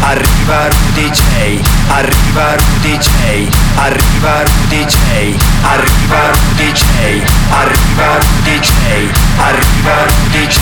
Arriva Rudy J. Arriva Rudy J. Arriva Rudy J. Arriva Rudy J. Arriva Rudy J. Arriva Rudy J.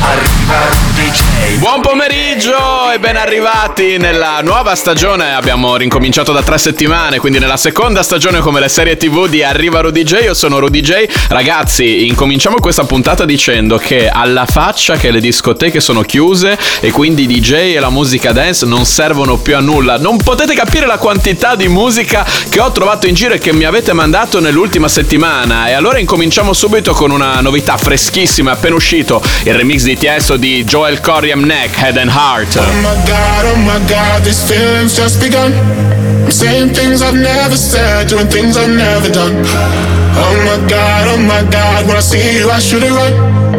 Arriva Rudy J. Buon pomeriggio e ben arrivati nella nuova stagione. Abbiamo rincominciato da tre settimane, quindi nella seconda stagione come le serie TV di Arriva Rudy J. Io sono Rudy J. Ragazzi, incominciamo questa puntata dicendo che alla faccia che le discoteche sono chiuse e quindi i DJ e la musica dance non servono più a nulla. Non potete capire la quantità di musica che ho trovato in giro e che mi avete mandato nell'ultima settimana. E allora incominciamo subito con una novità freschissima, appena uscito, il remix di Tiesto di Joel Corey and Neck, Head and Heart. Oh my god, oh my god, these feelings just begun. I'm saying things I've never said, doing things I've never done. Oh my god, oh my god, when I see you, I should it run.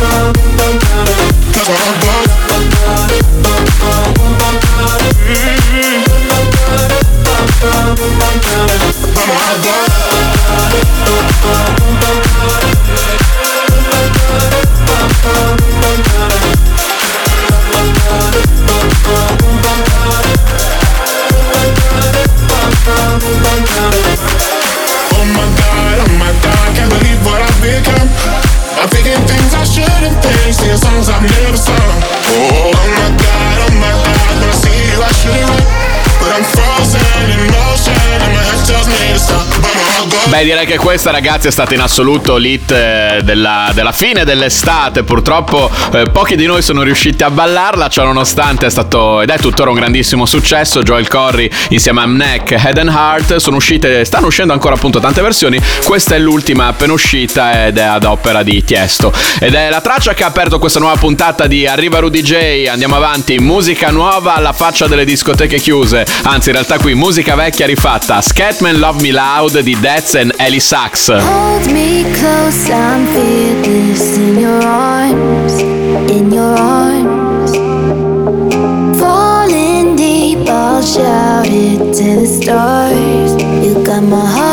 That's things shouldn't think, singing songs I've never sung. Oh, my god, oh my god, when I see you I should run. But I'm frozen in motion, and my head tells me to stop, Beh, direi che questa, ragazzi, è stata in assoluto l'hit eh, della, della fine dell'estate. Purtroppo eh, pochi di noi sono riusciti a ballarla, ciò nonostante è stato ed è tuttora un grandissimo successo. Joel Corry insieme a Neck, Head and Heart sono uscite, stanno uscendo ancora appunto tante versioni. Questa è l'ultima appena uscita ed è ad opera di Tiesto. Ed è la traccia che ha aperto questa nuova puntata di Arriva Rudy J. Andiamo avanti, musica nuova alla faccia delle discoteche chiuse. Anzi, in realtà qui musica vecchia rifatta. Scatman Love Me Loud di Death and Ellie Sachs. Hold me close, I'm fearless in your arms, in your arms. Falling deep, I'll shout it to the stars. You got my heart.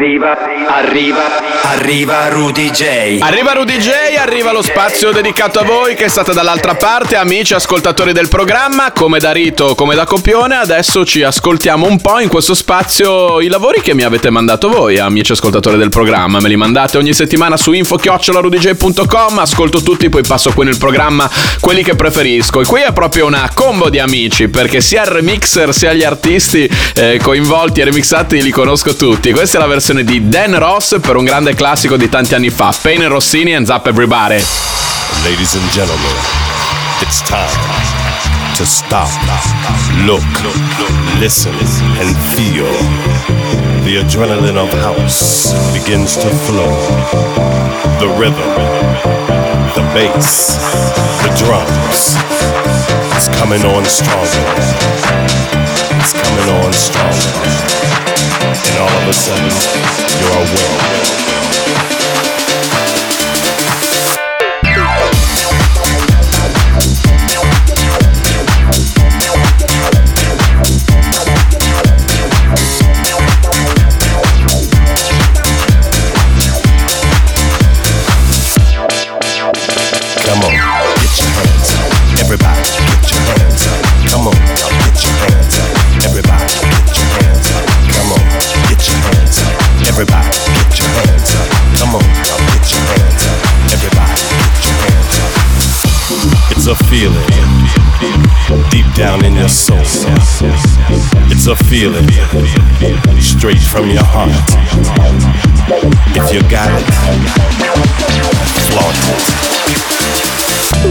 Arriva, arriva, arriva Rudy J. Arriva Rudy J, arriva lo spazio dedicato a voi che state dall'altra parte, amici ascoltatori del programma, come da rito, come da copione, adesso ci ascoltiamo un po' in questo spazio i lavori che mi avete mandato voi, amici ascoltatori del programma, me li mandate ogni settimana su info-rudj.com, ascolto tutti, poi passo qui nel programma quelli che preferisco e qui è proprio una combo di amici perché sia il remixer sia gli artisti eh, coinvolti e remixati li conosco tutti, questa è la versione di Dan Ross per un grande classico di tanti anni fa, Payne Rossini and Zap Everybody. Ladies and gentlemen, it's time to stop, look, listen, and feel. The adrenaline of house begins to flow. The rhythm, the bass, the drums. It's coming on stronger. It's coming on stronger. And all of a sudden, you're aware. A feeling deep down in your soul. It's a feeling straight from your heart. If you got it, flaunt it.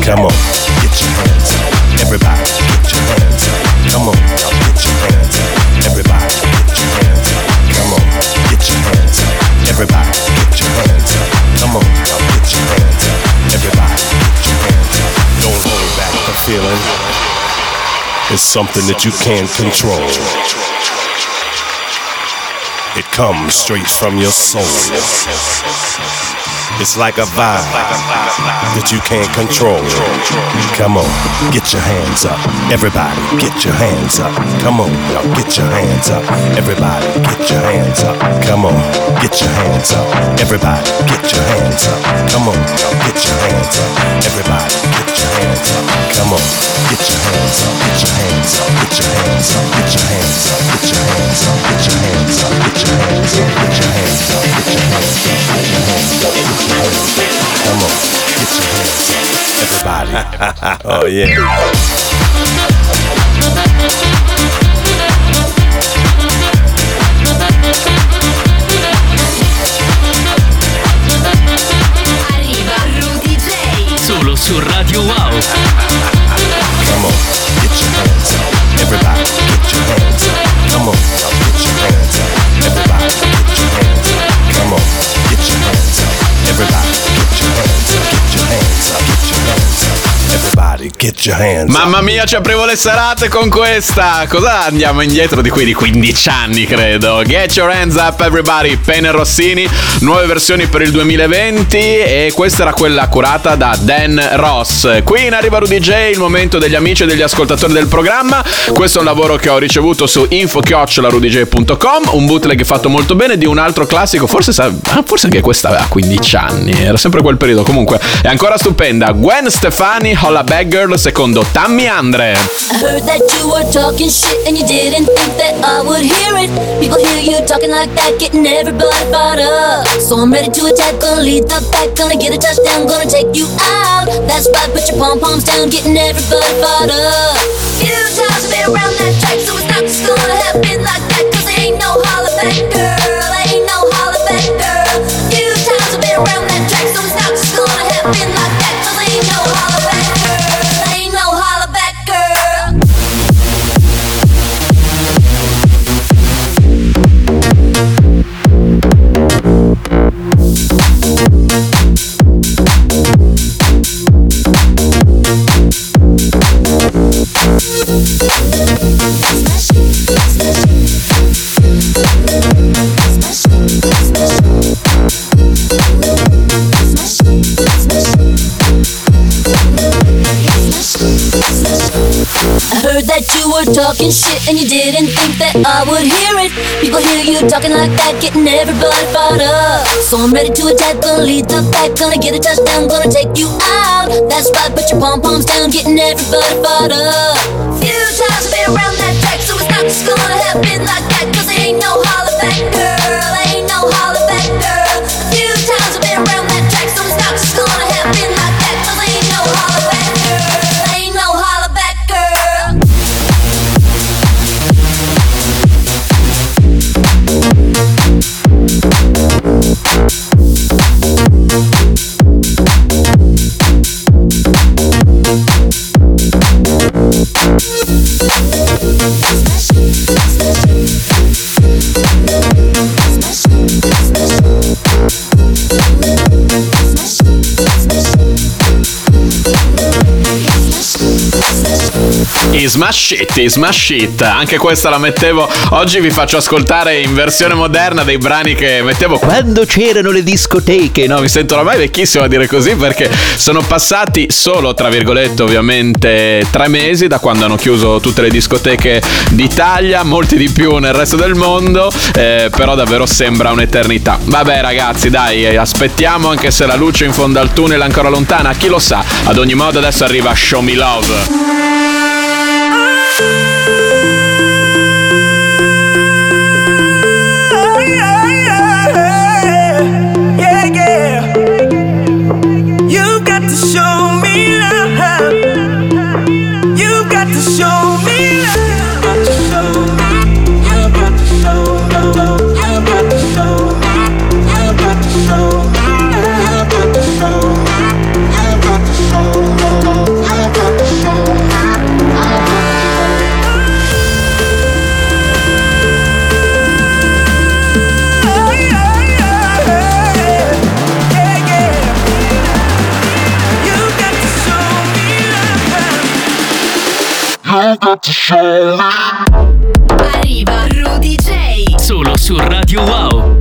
Come on, get your hands up. Everybody, get your hands up. Come on, get your hands up. Everybody, get your hands up. Come on, get your hands up. Everybody, get your hands up. Come on, get your hands up. Everybody, the feeling. It's something that you can't control. It comes straight from your soul. It's like a vibe that you can't control. Come on, get your hands up. Everybody, get your hands up. Come on, now get your hands up. Everybody, get your hands up. Come on, get your hands up. Everybody, get your hands up. Come on, now get your hands up. Everybody, get your hands up. Come on, get your hands up. Get your hands up. Get your hands up. Get your hands up. Get your hands up. Get your hands up. Get your hands up. Get your hands up. Get your hands up. Get your hands up. Get your hands up. Come on, get your hands up. Everybody. oh yeah. Get your hands. Mamma mia, ci aprivo le serate con questa. Cosa andiamo indietro di qui di 15 anni, credo. Get your hands up, everybody. Pene Rossini, nuove versioni per il 2020. E questa era quella curata da Dan Ross. Qui in Arriva Rudy J, il momento degli amici e degli ascoltatori del programma. Questo è un lavoro che ho ricevuto su info-rudj.com. Un bootleg fatto molto bene di un altro classico. Forse, forse anche questa aveva 15 anni. Era sempre quel periodo. Comunque, è ancora stupenda. Gwen Stefani, Holla Bag Girl, secondo Tammy Andre. I heard that you were talking shit and you didn't think that I would hear it. People hear you talking like that, getting everybody fired up. So I'm ready to attack, gonna lead the pack, gonna get a touchdown, gonna take you out. That's right, put your pom poms down, getting everybody fired up. Few times I've been around that track, so it's not just gonna happen like that. You talking like that, getting everybody fired up. So I'm ready to attack, gonna lead the pack, gonna get a touchdown, gonna take you out. That's right, put your pom poms down, getting everybody fired up. Few times I've been around that track, so it's not just gonna happen like that, Smash It. Anche questa la mettevo. Oggi vi faccio ascoltare in versione moderna dei brani che mettevo quando c'erano le discoteche. No, mi sento ormai vecchissimo a dire così perché sono passati solo, tra virgolette, ovviamente tre mesi da quando hanno chiuso tutte le discoteche d'Italia, molti di più nel resto del mondo. eh, però davvero sembra un'eternità. Vabbè, ragazzi, dai, aspettiamo anche se la luce in fondo al tunnel è ancora lontana. Chi lo sa? Ad ogni modo, adesso arriva Show Me Love. Thank you. Arriva Rudy J. Solo su Radio Wow.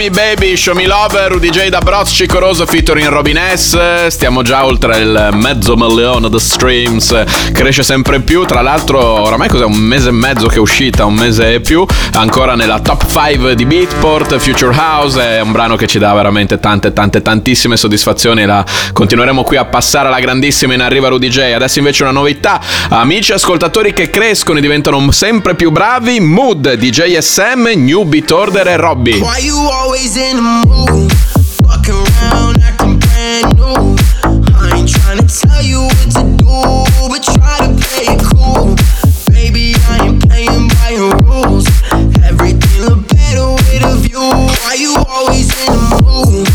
Me Baby, Show Me Love, Rudy J da Broz, Cicoroso, featuring Robin S. Stiamo già oltre il mezzo milione di streams, cresce sempre più. Tra l'altro, oramai cos'è? Un mese e mezzo che è uscita, un mese e più. Ancora nella top 5 di Beatport, Future House. È un brano che ci dà veramente tante, tante, tantissime soddisfazioni. La continueremo qui a passare alla grandissima in arriva Rudy J. Adesso invece una novità. Amici ascoltatori che crescono e diventano sempre più bravi. Mood, DJ SM, New Beat Order e Robby. Why you always in the mood? Fucking around, acting brand new. I ain't tryna tell you what to do, but try to play play it cool. Baby, I ain't playing by your rules. Everything look better with a view. Why you always in the mood?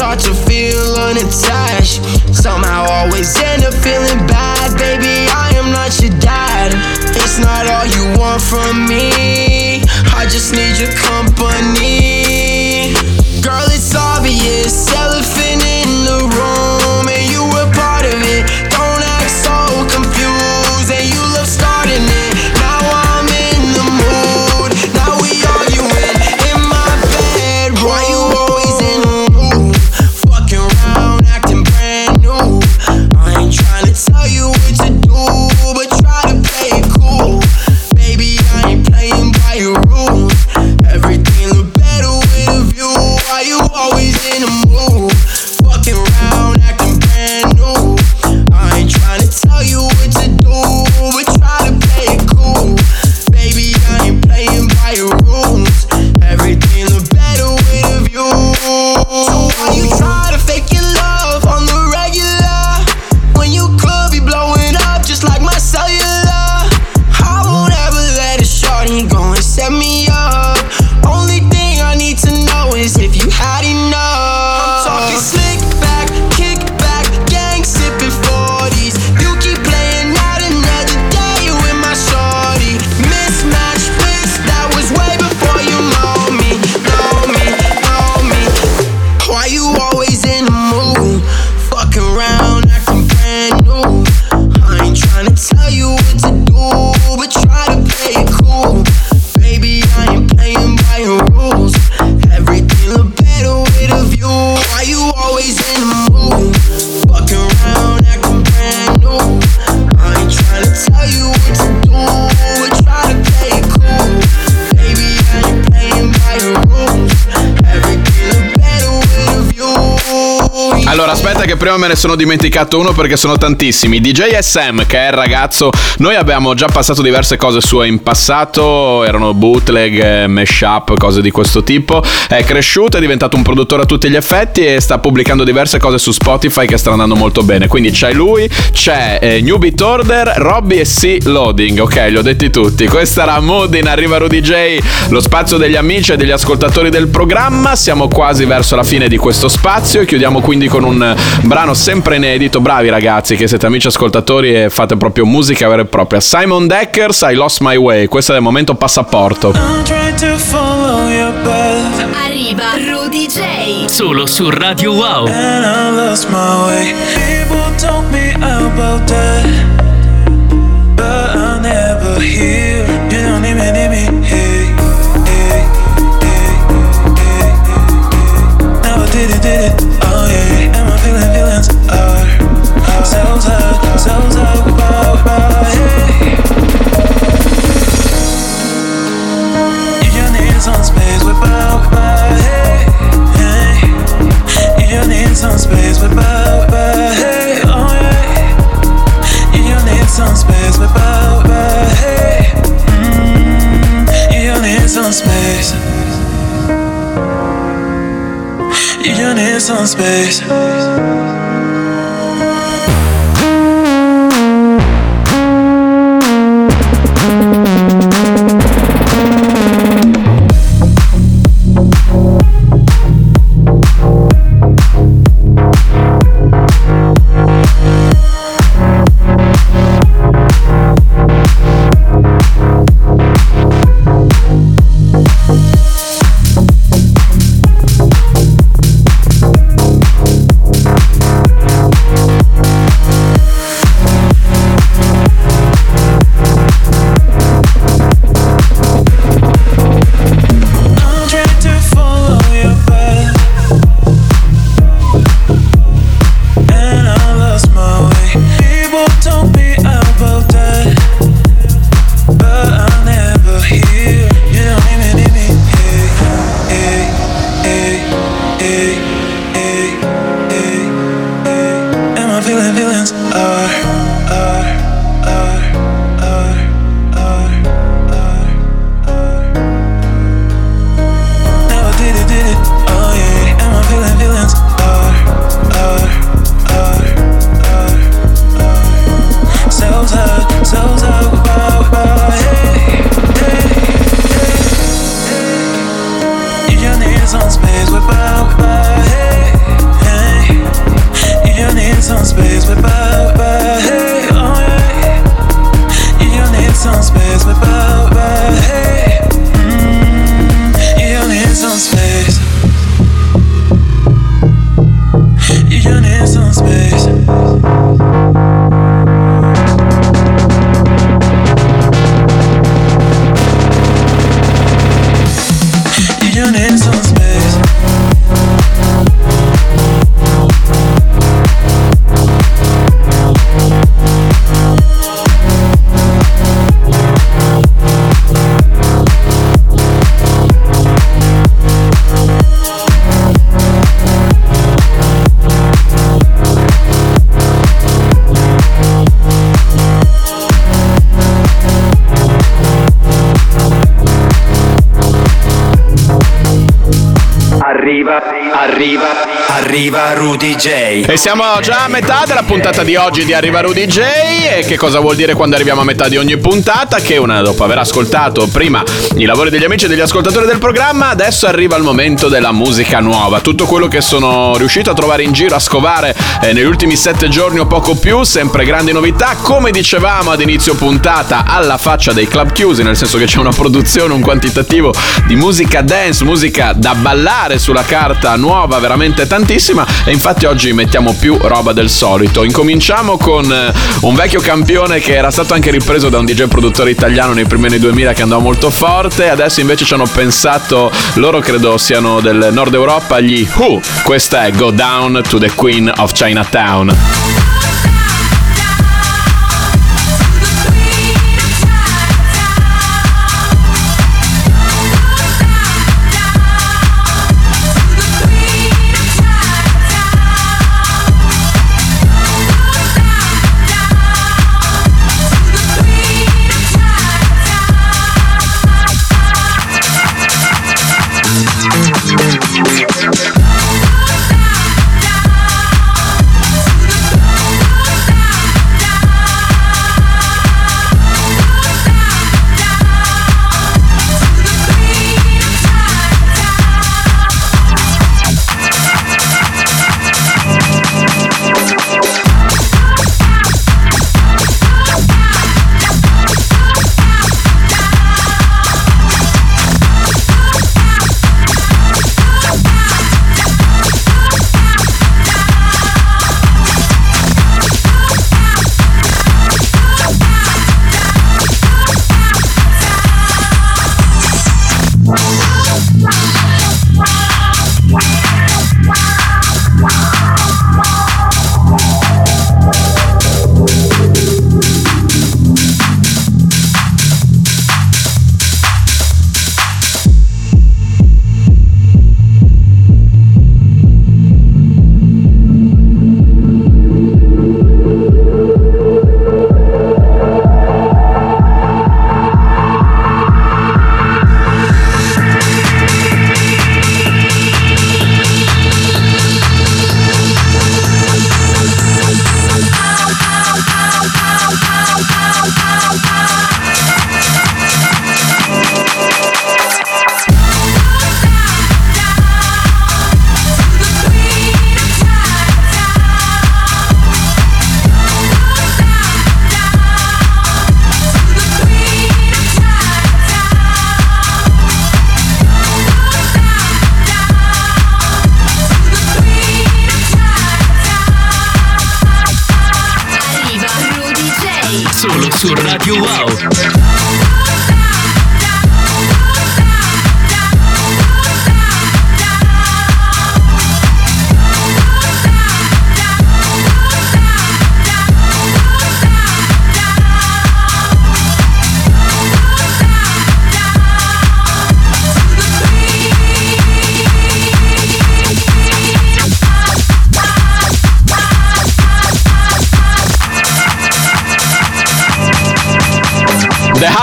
Start to feel unattached. Somehow always end up feeling bad, baby. I am not your dad. It's not all you want from me. I just need your company. Aspetta che prima me ne sono dimenticato uno perché sono tantissimi. DJ SM, che è il ragazzo, noi abbiamo già passato diverse cose sue in passato, erano bootleg, eh, mashup, cose di questo tipo. È cresciuto, è diventato un produttore a tutti gli effetti e sta pubblicando diverse cose su Spotify che stanno andando molto bene. Quindi c'è lui, c'è eh, New Beat Order, Robbie e C Loading, ok, li ho detti tutti. Questa era Mood in Arriva Rudy J, lo spazio degli amici e degli ascoltatori del programma. Siamo quasi verso la fine di questo spazio e chiudiamo quindi con un brano sempre inedito. Bravi ragazzi che siete amici ascoltatori e fate proprio musica vera e propria. Simon Deckers, I Lost My Way. Questo è il momento passaporto. Arriva Rudy J. Solo su Radio Wow. and I lost my way. People told me about that, space. Arriva Rudy J. E siamo già a metà della puntata di oggi di Arriva Rudy J. E che cosa vuol dire quando arriviamo a metà di ogni puntata? Che una, dopo aver ascoltato prima i lavori degli amici e degli ascoltatori del programma, adesso arriva il momento della musica nuova. Tutto quello che sono riuscito a trovare in giro, a scovare eh, negli ultimi sette giorni o poco più, sempre grandi novità. Come dicevamo ad inizio puntata, alla faccia dei club chiusi, nel senso che c'è una produzione, un quantitativo di musica dance, musica da ballare sulla carta nuova, veramente tantissima. E infatti oggi mettiamo più roba del solito. Incominciamo con eh, un vecchio campione che era stato anche ripreso da un DJ produttore italiano nei primi anni 2000 che andava molto forte. Adesso invece ci hanno pensato, loro credo siano del nord Europa, gli Who. Questa è Go Down to the Queen of Chinatown.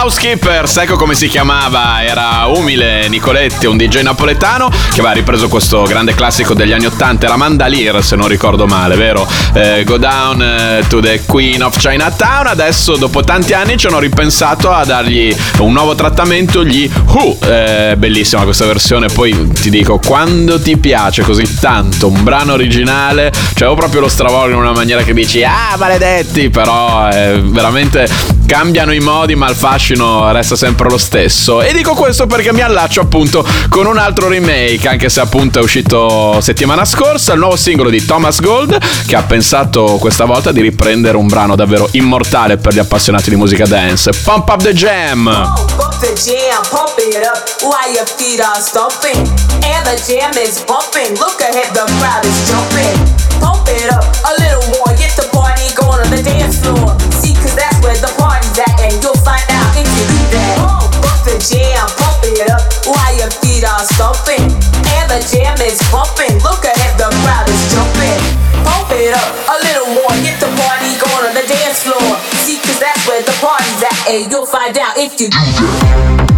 Housekeepers, ecco come si chiamava, era Umile Nicoletti, un DJ napoletano che aveva ripreso questo grande classico degli anni 80, era Mandalier se non ricordo male, vero? Eh, Go Down eh, to the Queen of Chinatown, adesso dopo tanti anni ci hanno ripensato a dargli un nuovo trattamento, gli Who, Eh, bellissima questa versione, poi ti dico, quando ti piace così tanto un brano originale, cioè proprio lo stravolgo in una maniera che dici, ah maledetti, però eh, veramente cambiano i modi ma il fascino resta sempre lo stesso e dico questo perché mi allaccio appunto con un altro remake anche se appunto è uscito settimana scorsa il nuovo singolo di Thomas Gold che ha pensato questa volta di riprendere un brano davvero immortale per gli appassionati di musica dance Pump Up The Jam. Pump it up a little more, get the party going on the dance floor. See, cause that's jam, pump it up while your feet are stomping. And the jam is pumping. Look ahead, the crowd is jumping. Pump it up a little more, get the party going on the dance floor. See, cause that's where the party's at, and you'll find out if you do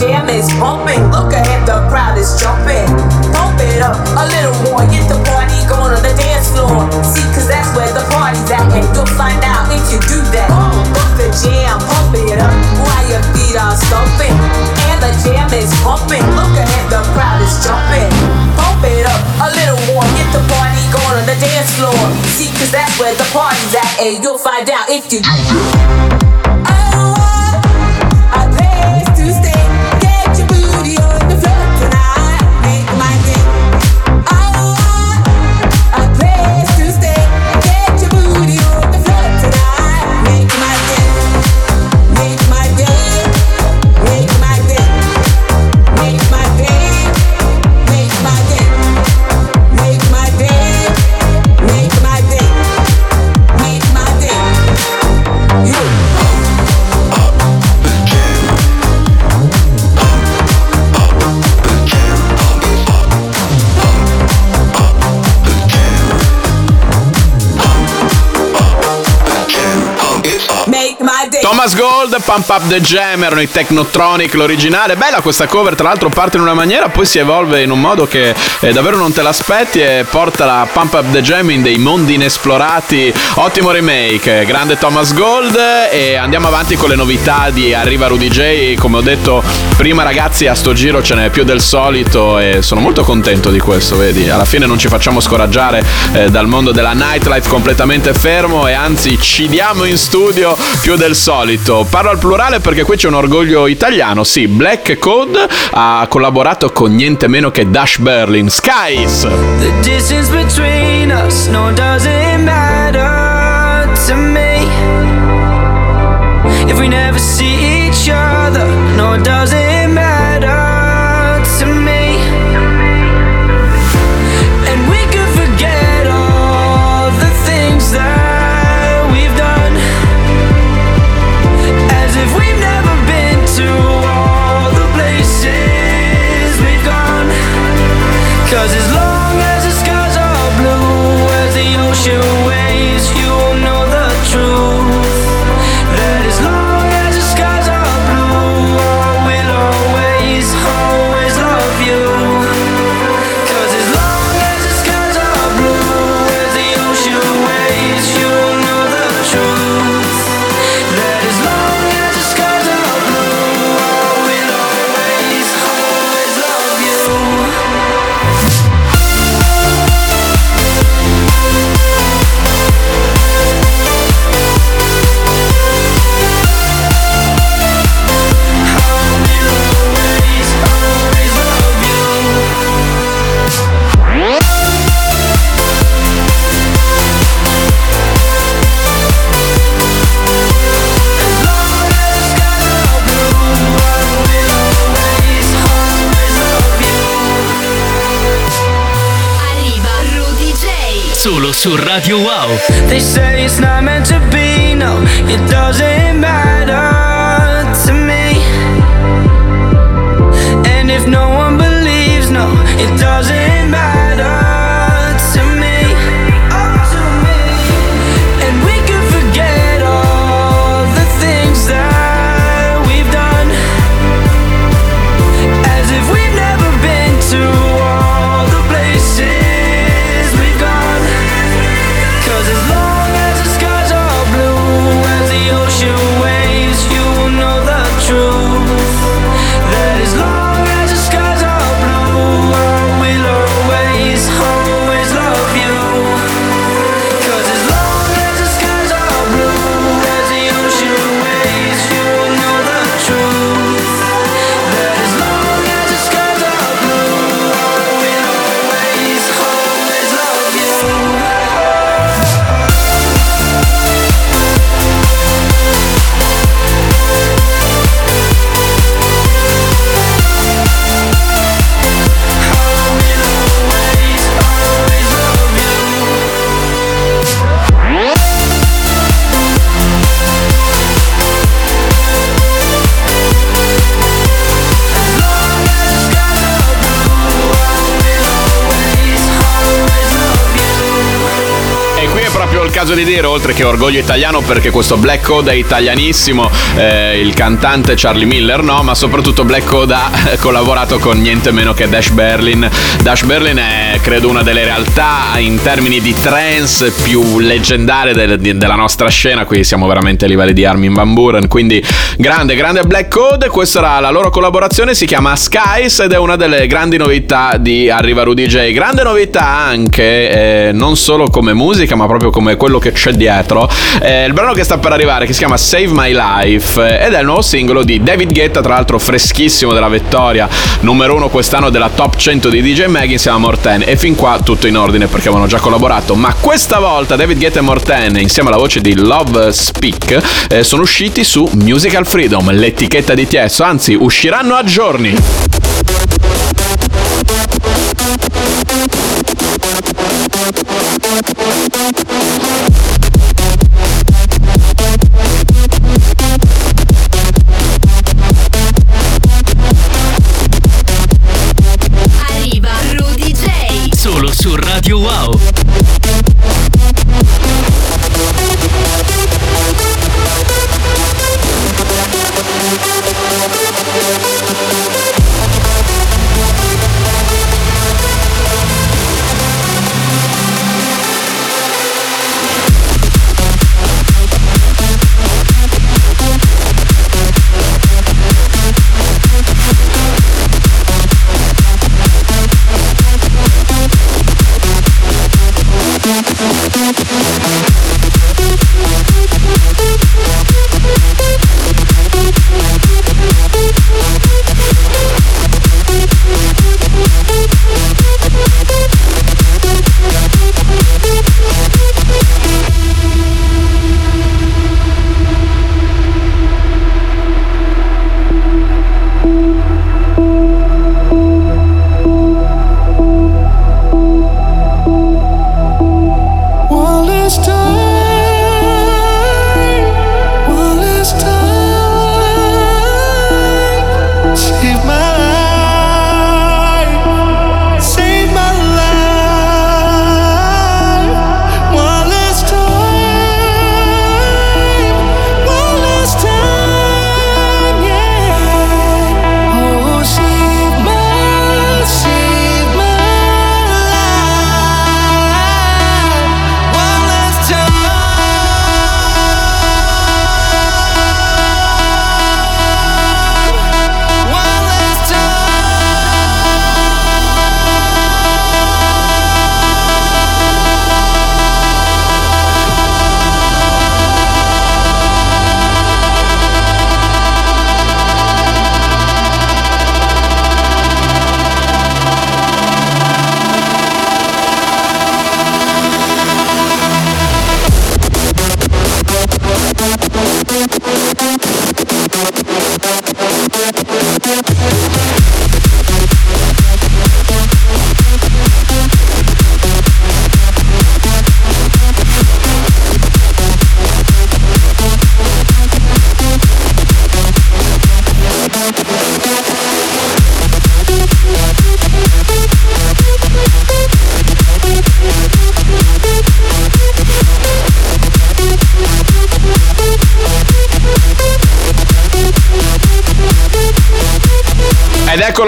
jam is pumping. Look ahead, the crowd is jumping. Pump it up a little more, get the party going on the dance floor. See, cause that's where the party's at, and you'll find out if you do that. Pump up the jam, pump it up while your feet are stomping. And the jam is pumping. Look ahead, the crowd is jumping. Pump it up a little more, get the party going on the dance floor. See, cause that's where the party's at, and you'll find out if you Make Gold, Pump Up the Jam, erano i Technotronic, l'originale. Bella questa cover, tra l'altro parte in una maniera, poi si evolve in un modo che eh, davvero non te l'aspetti e porta la Pump Up the Jam in dei mondi inesplorati. Ottimo remake, grande Thomas Gold e andiamo avanti con le novità di Arriva Rudy J. Come ho detto prima ragazzi, a sto giro ce n'è più del solito e sono molto contento di questo, vedi? Alla fine non ci facciamo scoraggiare eh, dal mondo della nightlife completamente fermo e anzi ci diamo in studio più del solito. Parlo al plurale perché qui c'è un orgoglio italiano. Sì, Black Code ha collaborato con niente meno che Dash Berlin. Skies! The distance between us, no, doesn't matter su Radio Wow. They say it's not che orgoglio italiano, perché questo Black Code è italianissimo, eh, il cantante Charlie Miller no, ma soprattutto Black Code ha collaborato con niente meno che Dash Berlin. Dash Berlin è credo una delle realtà in termini di trance più leggendarie del- di- della nostra scena, qui siamo veramente a livelli di Armin Van Buren, quindi grande, grande Black Code, questa era la loro collaborazione, si chiama Skies ed è una delle grandi novità di Arriva Rudy J. Grande novità anche, eh, non solo come musica, ma proprio come quello che c'è dietro. Eh, il brano che sta per arrivare, che si chiama Save My Life, eh, ed è il nuovo singolo di David Guetta, tra l'altro freschissimo della vittoria, numero uno quest'anno della top 100 di DJ Mag insieme a Morten. E fin qua tutto in ordine perché avevano già collaborato, ma questa volta David Guetta e Morten, insieme alla voce di Love Speak, eh, sono usciti su Musical Freedom, l'etichetta di Tiesto, anzi usciranno a giorni.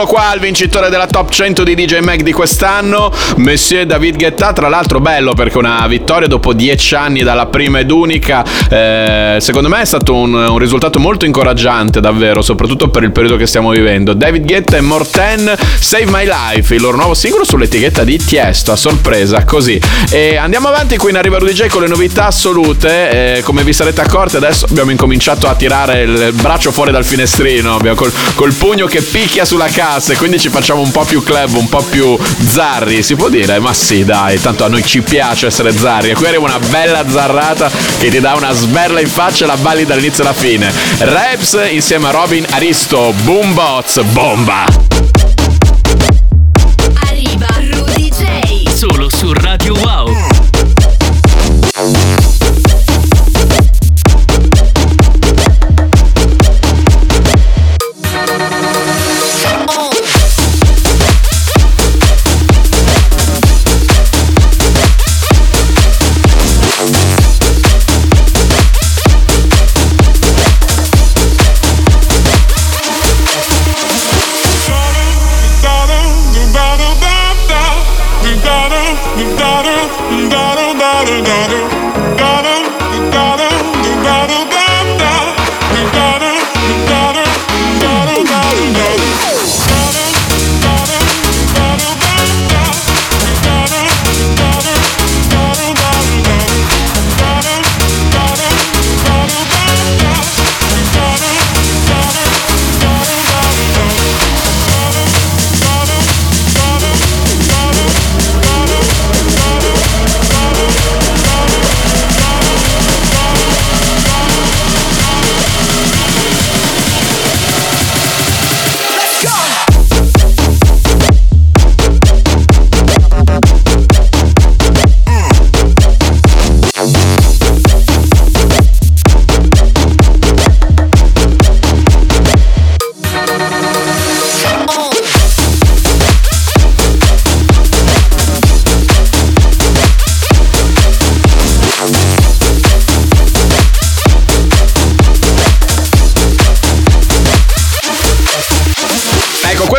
Eccolo qua il vincitore della top 100 di DJ Mag di quest'anno, Monsieur David Guetta. Tra l'altro, bello perché una vittoria dopo 10 anni dalla prima ed unica. eh, secondo me è stato un, un risultato molto incoraggiante, davvero, soprattutto per il periodo che stiamo vivendo. David Guetta e Morten Save My Life, il loro nuovo singolo sull'etichetta di Tiesto, a sorpresa, così. E andiamo avanti qui in Arriva Rudy J con le novità assolute. eh, come vi sarete accorti, adesso abbiamo incominciato a tirare il braccio fuori dal finestrino, abbiamo col, col pugno che picchia sulla cassa e quindi ci facciamo un po' più club, un po' più zarri, si può dire? Ma sì, dai, tanto a noi ci piace essere zarri. E qui arriva una bella zarrata che ti dà una sberla in faccia e la balli dall'inizio alla fine. Raps insieme a Robin Aristo, Boombots, bomba!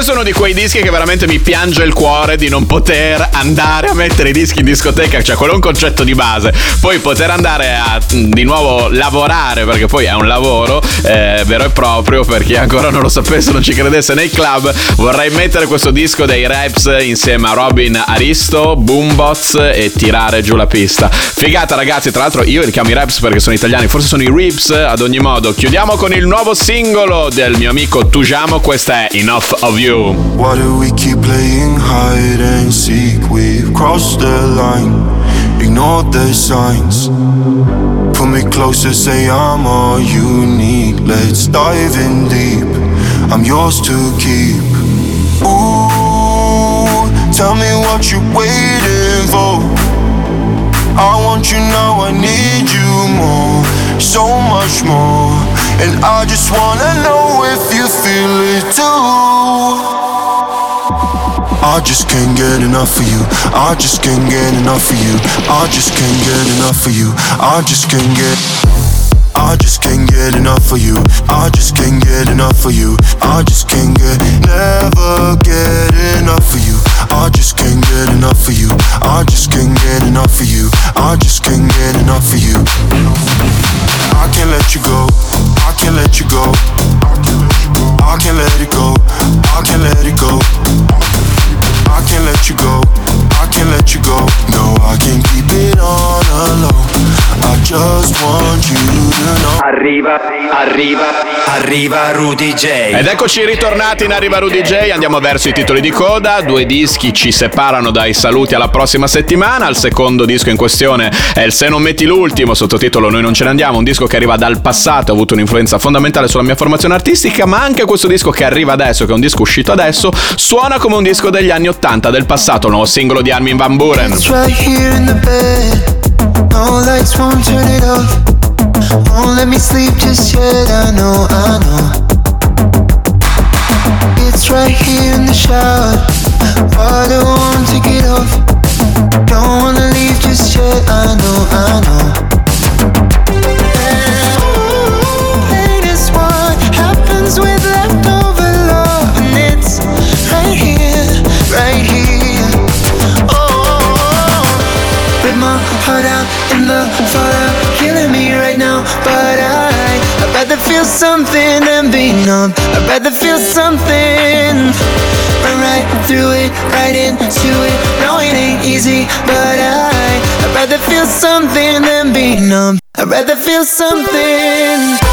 Questo è uno di quei dischi che veramente mi piange il cuore di non poter andare a mettere i dischi in discoteca, cioè quello è un concetto di base. Poi poter andare a di nuovo lavorare, perché poi è un lavoro eh, vero e proprio, per chi ancora non lo sapesse, non ci credesse nei club, vorrei mettere questo disco dei Raps insieme a Robin Aristo, Boombots e tirare giù la pista. Figata ragazzi, tra l'altro io li chiamo i Raps perché sono italiani, forse sono i Rips, ad ogni modo. Chiudiamo con il nuovo singolo del mio amico Tujamo, questa è Enough of You. Why do we keep playing hide and seek? We've crossed the line, ignored the signs. Put me closer, say I'm all you need. Let's dive in deep. I'm yours to keep. Ooh, tell me what you're waiting for. I want you now, I need you more, so much more. And I just wanna know if you feel it too. I just can't get enough of you. I just can't get enough of you. I just can't get enough of you. I just can't get. I just can't get enough of you. I just can't get enough of you. I just can't get, never get enough of you. Arriva, arriva, Rudy J. Ed eccoci ritornati in Arriva Rudy J, andiamo verso i titoli di coda, due dischi ci separano dai saluti alla prossima settimana, il secondo disco in questione è il Se non metti l'ultimo, sottotitolo Noi non ce ne andiamo, un disco che arriva dal passato, ha avuto un'influenza fondamentale sulla mia formazione artistica, ma anche questo disco che arriva adesso, che è un disco uscito adesso, suona come un disco degli anni 80 del passato, il nuovo singolo di Armin Van Buren. It's right here in the bed. No lights won't turn it off. Won't let me sleep just yet. I know, I know. It's right here in the shower. Water won't take it off. Don't wanna leave just yet. I know, I know. Pain is what happens with leftover feel something than be numb. I'd rather feel something. Run right through it, right into it. No, it ain't easy, but I, I'd rather feel something than be numb. I'd rather feel something.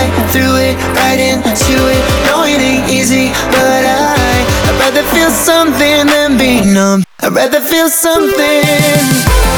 Right through it, right into it. No, it ain't easy, but I, I'd rather feel something than be numb. I'd rather feel something.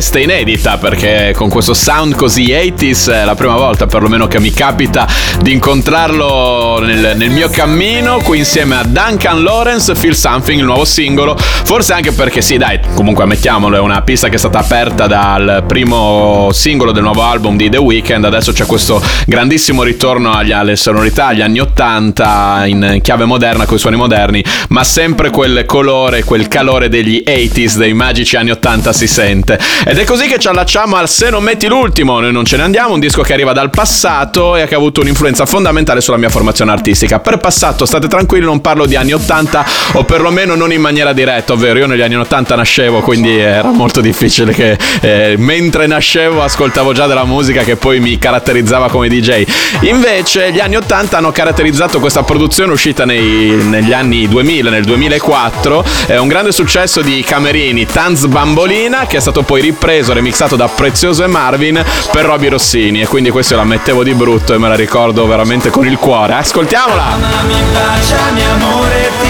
Eh, veste inedita perché con questo sound così 80s è la prima volta perlomeno che mi capita di incontrarlo nel, nel mio cammino qui insieme a Duncan Lawrence, Feel Something, il nuovo singolo. Forse anche perché sì, dai, comunque ammettiamolo, è una pista che è stata aperta dal primo singolo del nuovo album di The Weeknd, adesso c'è questo grandissimo ritorno agli, alle sonorità, agli anni 80 in chiave moderna, con i suoni moderni, ma sempre quel colore, quel calore degli 80s, dei magici anni 80 si sente. Ed è così che ci allacciamo al Se non metti l'ultimo, noi non ce ne andiamo, un disco che arriva dal passato e che ha avuto un'influenza fondamentale sulla mia formazione artistica. Per passato, state tranquilli, non parlo di anni 80 o perlomeno non in maniera diretta, ovvero io negli anni 80 nascevo, quindi era molto difficile che eh, mentre nascevo ascoltavo già della musica che poi mi caratterizzava come DJ. Invece gli anni 80 hanno caratterizzato questa produzione uscita nei, negli anni 2000, nel 2004, è un grande successo di Camerini, Tanz Bambolina, che è stato poi ripreso, remixato da Prezioso e Marvin per Roby Rossini e quindi questo la mettevo di brutto e me la ricordo veramente con il cuore. Ascoltiamola! Amami, baciami amore, ti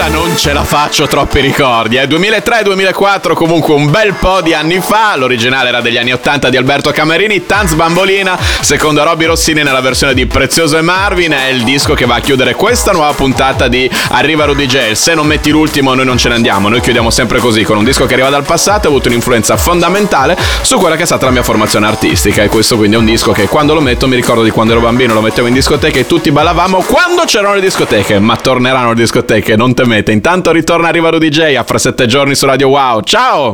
modalità non ce la faccio troppi ricordi. È 2003-2004, comunque un bel po' di anni fa. L'originale era degli anni 80 di Alberto Camerini, Tanz Bambolina, secondo Robby Rossini nella versione di Prezioso e Marvin. È il disco che va a chiudere questa nuova puntata di Arriva Rudy J. Se non metti l'ultimo, noi non ce ne andiamo. Noi chiudiamo sempre così, con un disco che arriva dal passato e ha avuto un'influenza fondamentale su quella che è stata la mia formazione artistica. E questo quindi è un disco che quando lo metto mi ricordo di quando ero bambino, lo mettevo in discoteca e tutti ballavamo quando c'erano le discoteche. Ma torneranno le discoteche, non temete. Intanto ritorna Arriva Rudy J. a fra sette giorni su Radio Wow. Ciao!